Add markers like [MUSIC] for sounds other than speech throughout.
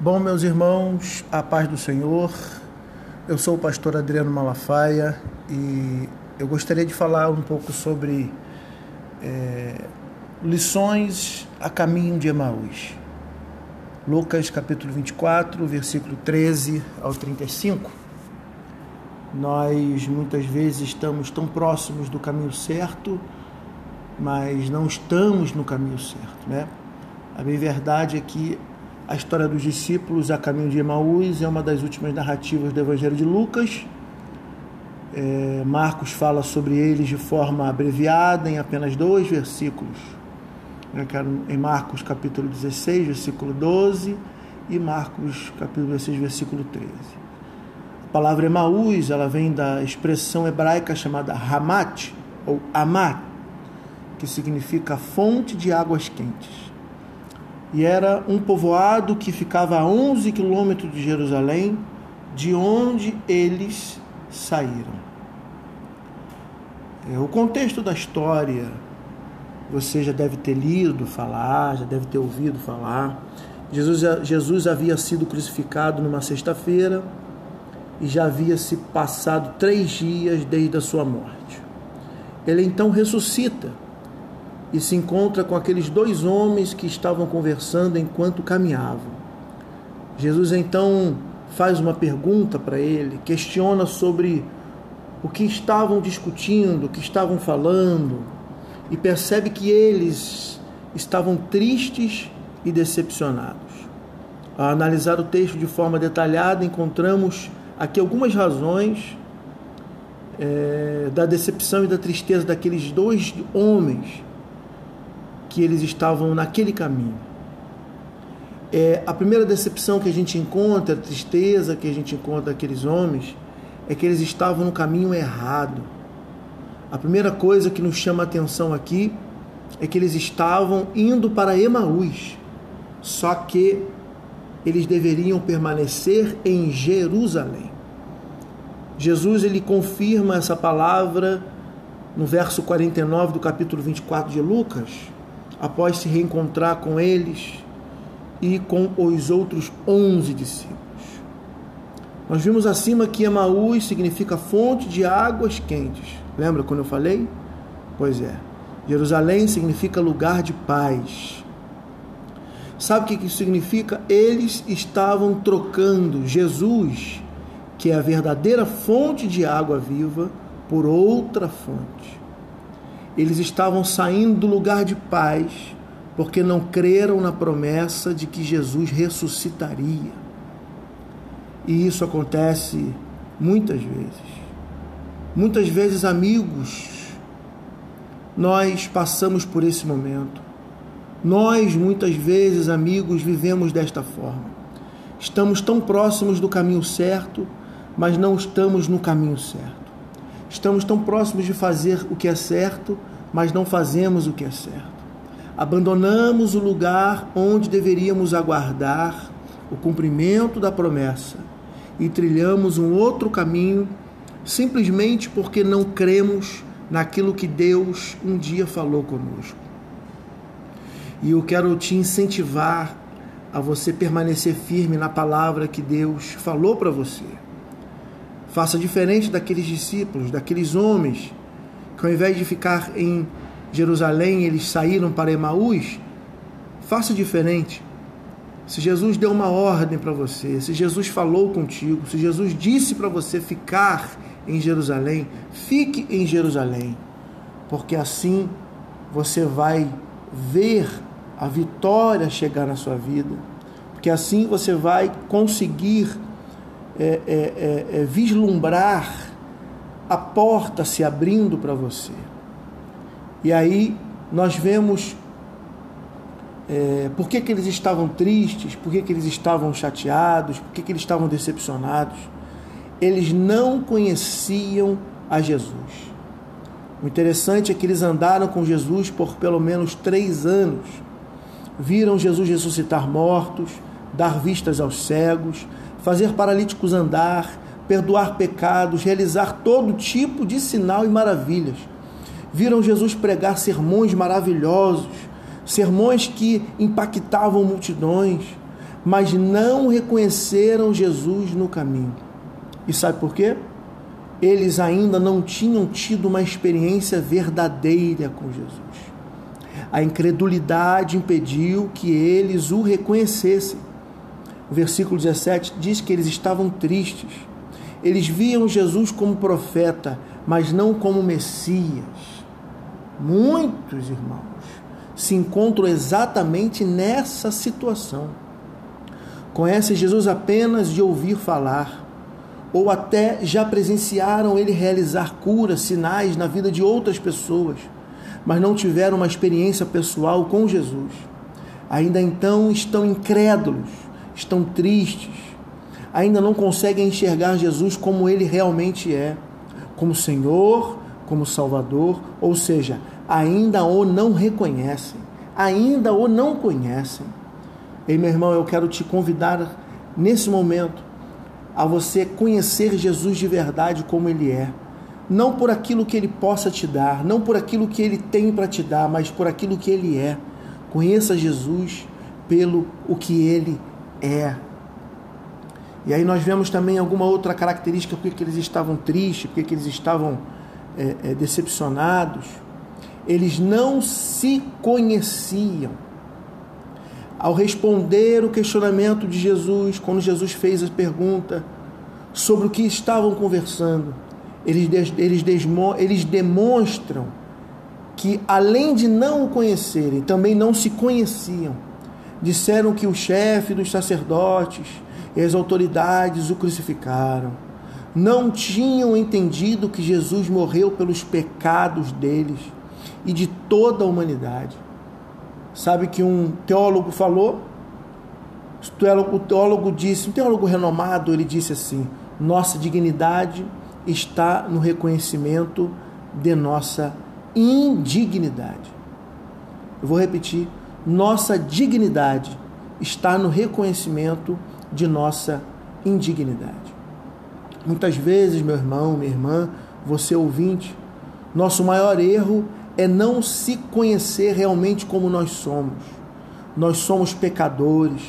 Bom, meus irmãos, a paz do Senhor. Eu sou o pastor Adriano Malafaia e eu gostaria de falar um pouco sobre é, lições a caminho de Emaús. Lucas capítulo 24, versículo 13 ao 35. Nós muitas vezes estamos tão próximos do caminho certo, mas não estamos no caminho certo, né? A bem verdade é que a história dos discípulos a caminho de Emaús é uma das últimas narrativas do Evangelho de Lucas. É, Marcos fala sobre eles de forma abreviada, em apenas dois versículos. Né, em Marcos capítulo 16, versículo 12, e Marcos capítulo 16, versículo 13. A palavra Emaús ela vem da expressão hebraica chamada Hamat, ou Amat, que significa fonte de águas quentes e era um povoado que ficava a 11 quilômetros de Jerusalém, de onde eles saíram. É, o contexto da história você já deve ter lido falar, já deve ter ouvido falar. Jesus, Jesus havia sido crucificado numa sexta-feira e já havia se passado três dias desde a sua morte. Ele então ressuscita e se encontra com aqueles dois homens que estavam conversando enquanto caminhavam. Jesus então faz uma pergunta para ele, questiona sobre o que estavam discutindo, o que estavam falando, e percebe que eles estavam tristes e decepcionados. Ao analisar o texto de forma detalhada, encontramos aqui algumas razões é, da decepção e da tristeza daqueles dois homens que eles estavam naquele caminho. É, a primeira decepção que a gente encontra, a tristeza que a gente encontra daqueles homens, é que eles estavam no caminho errado. A primeira coisa que nos chama a atenção aqui é que eles estavam indo para Emaús, só que eles deveriam permanecer em Jerusalém. Jesus ele confirma essa palavra no verso 49 do capítulo 24 de Lucas, após se reencontrar com eles e com os outros onze discípulos. Nós vimos acima que Emaús significa fonte de águas quentes. Lembra quando eu falei? Pois é. Jerusalém significa lugar de paz. Sabe o que isso significa? Eles estavam trocando Jesus, que é a verdadeira fonte de água viva, por outra fonte. Eles estavam saindo do lugar de paz porque não creram na promessa de que Jesus ressuscitaria. E isso acontece muitas vezes. Muitas vezes, amigos, nós passamos por esse momento. Nós, muitas vezes, amigos, vivemos desta forma. Estamos tão próximos do caminho certo, mas não estamos no caminho certo. Estamos tão próximos de fazer o que é certo, mas não fazemos o que é certo. Abandonamos o lugar onde deveríamos aguardar o cumprimento da promessa e trilhamos um outro caminho simplesmente porque não cremos naquilo que Deus um dia falou conosco. E eu quero te incentivar a você permanecer firme na palavra que Deus falou para você. Faça diferente daqueles discípulos, daqueles homens que ao invés de ficar em Jerusalém, eles saíram para Emaús. Faça diferente. Se Jesus deu uma ordem para você, se Jesus falou contigo, se Jesus disse para você ficar em Jerusalém, fique em Jerusalém, porque assim você vai ver a vitória chegar na sua vida, porque assim você vai conseguir é, é, é, é vislumbrar a porta se abrindo para você. E aí nós vemos é, por que, que eles estavam tristes, por que, que eles estavam chateados, por que, que eles estavam decepcionados. Eles não conheciam a Jesus. O interessante é que eles andaram com Jesus por pelo menos três anos. Viram Jesus ressuscitar mortos, dar vistas aos cegos, fazer paralíticos andar, perdoar pecados, realizar todo tipo de sinal e maravilhas. Viram Jesus pregar sermões maravilhosos, sermões que impactavam multidões, mas não reconheceram Jesus no caminho. E sabe por quê? Eles ainda não tinham tido uma experiência verdadeira com Jesus. A incredulidade impediu que eles o reconhecessem. O versículo 17 diz que eles estavam tristes. Eles viam Jesus como profeta, mas não como Messias. Muitos irmãos se encontram exatamente nessa situação. Conhecem Jesus apenas de ouvir falar, ou até já presenciaram ele realizar curas, sinais na vida de outras pessoas, mas não tiveram uma experiência pessoal com Jesus. Ainda então estão incrédulos, estão tristes, ainda não conseguem enxergar Jesus como ele realmente é, como Senhor, como Salvador, ou seja, ainda o não reconhecem, ainda o não conhecem. E meu irmão, eu quero te convidar nesse momento a você conhecer Jesus de verdade como ele é. Não por aquilo que ele possa te dar, não por aquilo que ele tem para te dar, mas por aquilo que ele é. Conheça Jesus pelo o que ele é. E aí nós vemos também alguma outra característica, porque eles estavam tristes, porque eles estavam é, é, decepcionados. Eles não se conheciam. Ao responder o questionamento de Jesus, quando Jesus fez a pergunta sobre o que estavam conversando, eles, eles, eles demonstram que, além de não o conhecerem, também não se conheciam. Disseram que o chefe dos sacerdotes e as autoridades o crucificaram. Não tinham entendido que Jesus morreu pelos pecados deles e de toda a humanidade. Sabe que um teólogo falou? O teólogo disse, um teólogo renomado, ele disse assim: nossa dignidade está no reconhecimento de nossa indignidade. Eu vou repetir: nossa dignidade está no reconhecimento de nossa indignidade. Muitas vezes, meu irmão, minha irmã, você ouvinte, nosso maior erro é não se conhecer realmente como nós somos. Nós somos pecadores,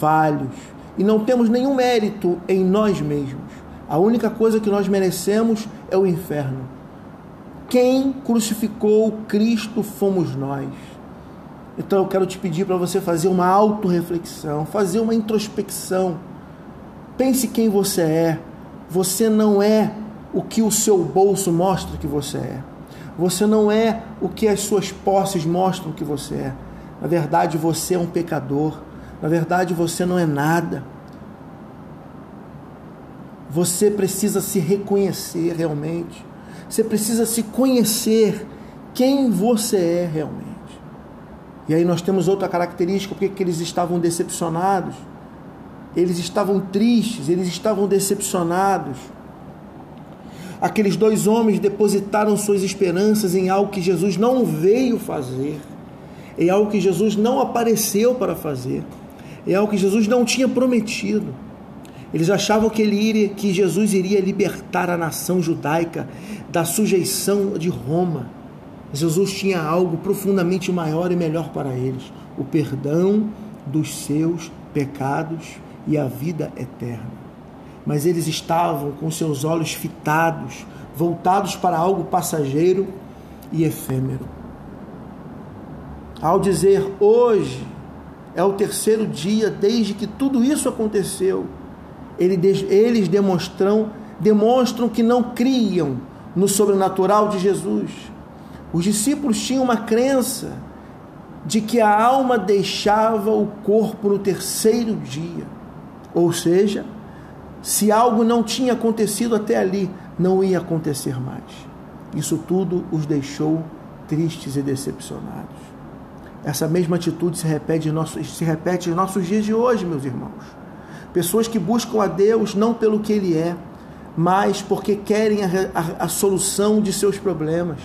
falhos e não temos nenhum mérito em nós mesmos. A única coisa que nós merecemos é o inferno. Quem crucificou Cristo fomos nós. Então eu quero te pedir para você fazer uma autorreflexão, fazer uma introspecção. Pense quem você é. Você não é o que o seu bolso mostra que você é. Você não é o que as suas posses mostram que você é. Na verdade, você é um pecador. Na verdade, você não é nada. Você precisa se reconhecer realmente. Você precisa se conhecer quem você é realmente. E aí nós temos outra característica, porque eles estavam decepcionados. Eles estavam tristes, eles estavam decepcionados Aqueles dois homens depositaram suas esperanças em algo que Jesus não veio fazer, em algo que Jesus não apareceu para fazer, em algo que Jesus não tinha prometido. Eles achavam que, ele iria, que Jesus iria libertar a nação judaica da sujeição de Roma. Jesus tinha algo profundamente maior e melhor para eles: o perdão dos seus pecados e a vida eterna mas eles estavam com seus olhos fitados, voltados para algo passageiro e efêmero. Ao dizer hoje é o terceiro dia desde que tudo isso aconteceu, eles demonstram, demonstram que não criam no sobrenatural de Jesus. Os discípulos tinham uma crença de que a alma deixava o corpo no terceiro dia, ou seja, se algo não tinha acontecido até ali, não ia acontecer mais. Isso tudo os deixou tristes e decepcionados. Essa mesma atitude se repete, em nossos, se repete em nossos dias de hoje, meus irmãos. Pessoas que buscam a Deus não pelo que Ele é, mas porque querem a, a, a solução de seus problemas,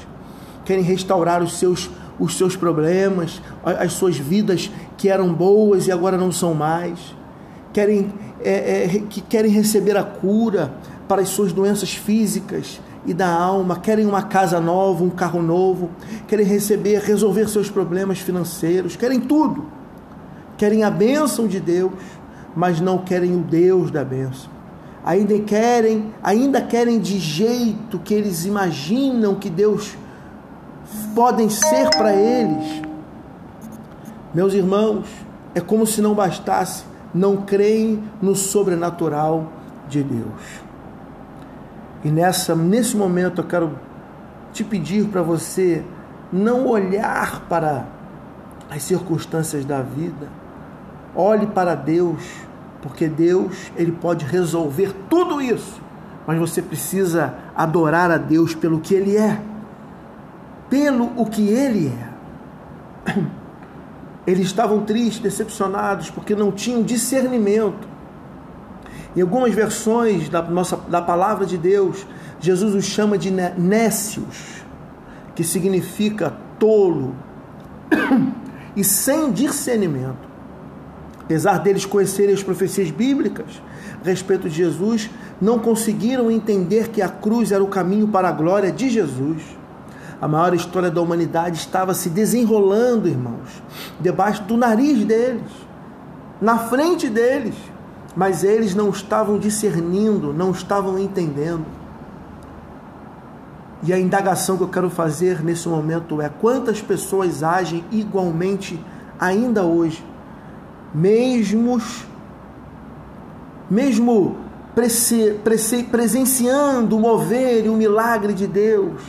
querem restaurar os seus, os seus problemas, as suas vidas que eram boas e agora não são mais, querem é, é, que querem receber a cura para as suas doenças físicas e da alma, querem uma casa nova, um carro novo, querem receber, resolver seus problemas financeiros, querem tudo. querem a bênção de Deus, mas não querem o Deus da bênção. Ainda querem, ainda querem de jeito que eles imaginam que Deus podem ser para eles. Meus irmãos, é como se não bastasse, não creem no sobrenatural de Deus. E nessa, nesse momento eu quero te pedir para você não olhar para as circunstâncias da vida. Olhe para Deus porque Deus, ele pode resolver tudo isso, mas você precisa adorar a Deus pelo que ele é. Pelo o que ele é. Eles estavam tristes, decepcionados, porque não tinham discernimento. Em algumas versões da, nossa, da palavra de Deus, Jesus os chama de nécios, que significa tolo [COUGHS] e sem discernimento apesar deles conhecerem as profecias bíblicas a respeito de Jesus, não conseguiram entender que a cruz era o caminho para a glória de Jesus. A maior história da humanidade estava se desenrolando, irmãos, debaixo do nariz deles, na frente deles, mas eles não estavam discernindo, não estavam entendendo. E a indagação que eu quero fazer nesse momento é: quantas pessoas agem igualmente ainda hoje? mesmo mesmo presenciando o mover e o milagre de Deus,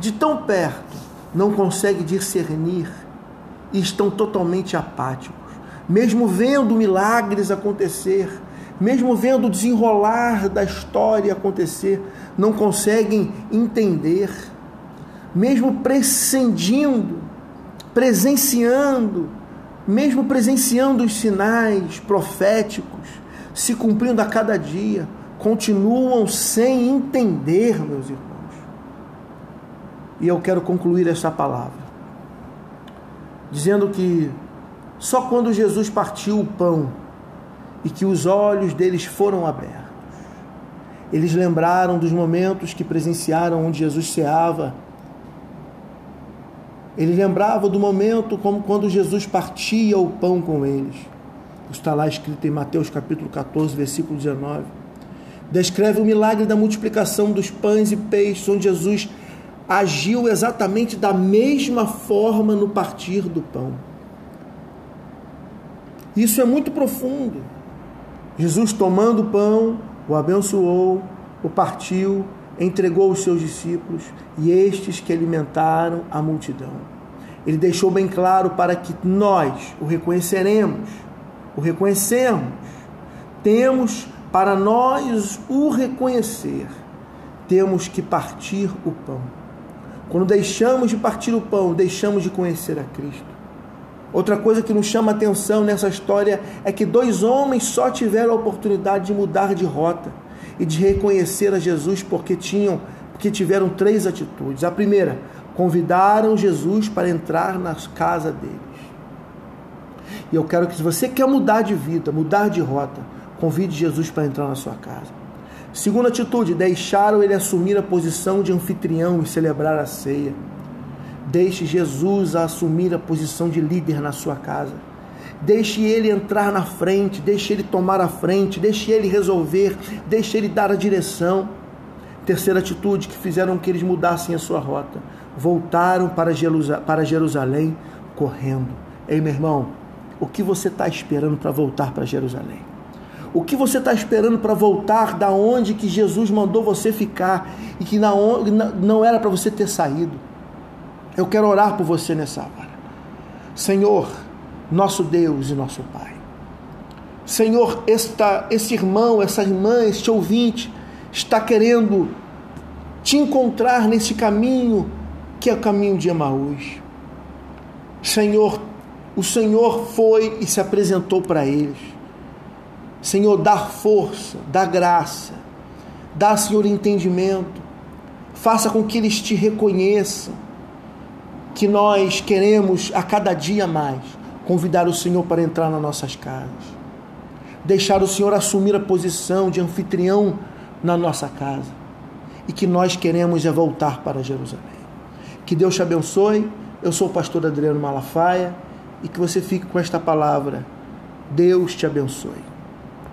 de tão perto, não consegue discernir e estão totalmente apáticos. Mesmo vendo milagres acontecer, mesmo vendo o desenrolar da história acontecer, não conseguem entender, mesmo prescindindo, presenciando mesmo presenciando os sinais proféticos se cumprindo a cada dia, continuam sem entender, meus irmãos. E eu quero concluir essa palavra dizendo que só quando Jesus partiu o pão e que os olhos deles foram abertos, eles lembraram dos momentos que presenciaram onde Jesus ceava ele lembrava do momento como quando Jesus partia o pão com eles. Está lá escrito em Mateus capítulo 14, versículo 19. Descreve o milagre da multiplicação dos pães e peixes, onde Jesus agiu exatamente da mesma forma no partir do pão. Isso é muito profundo. Jesus tomando o pão, o abençoou, o partiu, entregou os seus discípulos e estes que alimentaram a multidão. Ele deixou bem claro para que nós o reconheceremos, o reconhecemos. Temos para nós o reconhecer, temos que partir o pão. Quando deixamos de partir o pão, deixamos de conhecer a Cristo. Outra coisa que nos chama atenção nessa história é que dois homens só tiveram a oportunidade de mudar de rota e de reconhecer a Jesus porque tinham, porque tiveram três atitudes. A primeira, convidaram Jesus para entrar na casa deles. E eu quero que se você quer mudar de vida, mudar de rota, convide Jesus para entrar na sua casa. Segunda atitude, deixaram ele assumir a posição de anfitrião e celebrar a ceia. Deixe Jesus assumir a posição de líder na sua casa. Deixe ele entrar na frente, deixe ele tomar a frente, deixe ele resolver, deixe ele dar a direção. Terceira atitude que fizeram que eles mudassem a sua rota. Voltaram para Jerusalém correndo. Ei, meu irmão, o que você está esperando para voltar para Jerusalém? O que você está esperando para voltar da onde que Jesus mandou você ficar e que não era para você ter saído? Eu quero orar por você nessa hora. Senhor, nosso Deus e nosso Pai. Senhor, esta, esse irmão, essa irmã, este ouvinte está querendo te encontrar nesse caminho que é o caminho de Emaús. Senhor, o Senhor foi e se apresentou para eles. Senhor, dá força, dá graça, dá, Senhor, entendimento. Faça com que eles te reconheçam que nós queremos a cada dia mais convidar o Senhor para entrar nas nossas casas, deixar o Senhor assumir a posição de anfitrião na nossa casa e que nós queremos é voltar para Jerusalém. Que Deus te abençoe. Eu sou o pastor Adriano Malafaia e que você fique com esta palavra. Deus te abençoe.